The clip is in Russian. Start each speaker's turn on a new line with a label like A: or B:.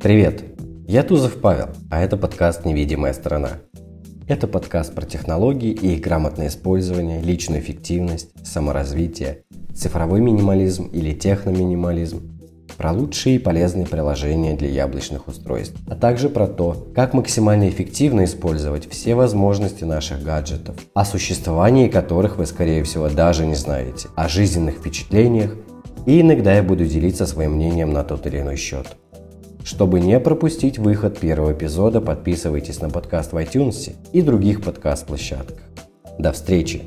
A: Привет! Я Тузов Павел, а это подкаст «Невидимая сторона». Это подкаст про технологии и их грамотное использование, личную эффективность, саморазвитие, цифровой минимализм или техноминимализм, про лучшие и полезные приложения для яблочных устройств, а также про то, как максимально эффективно использовать все возможности наших гаджетов, о существовании которых вы, скорее всего, даже не знаете, о жизненных впечатлениях, и иногда я буду делиться своим мнением на тот или иной счет. Чтобы не пропустить выход первого эпизода, подписывайтесь на подкаст в iTunes и других подкаст-площадках. До встречи!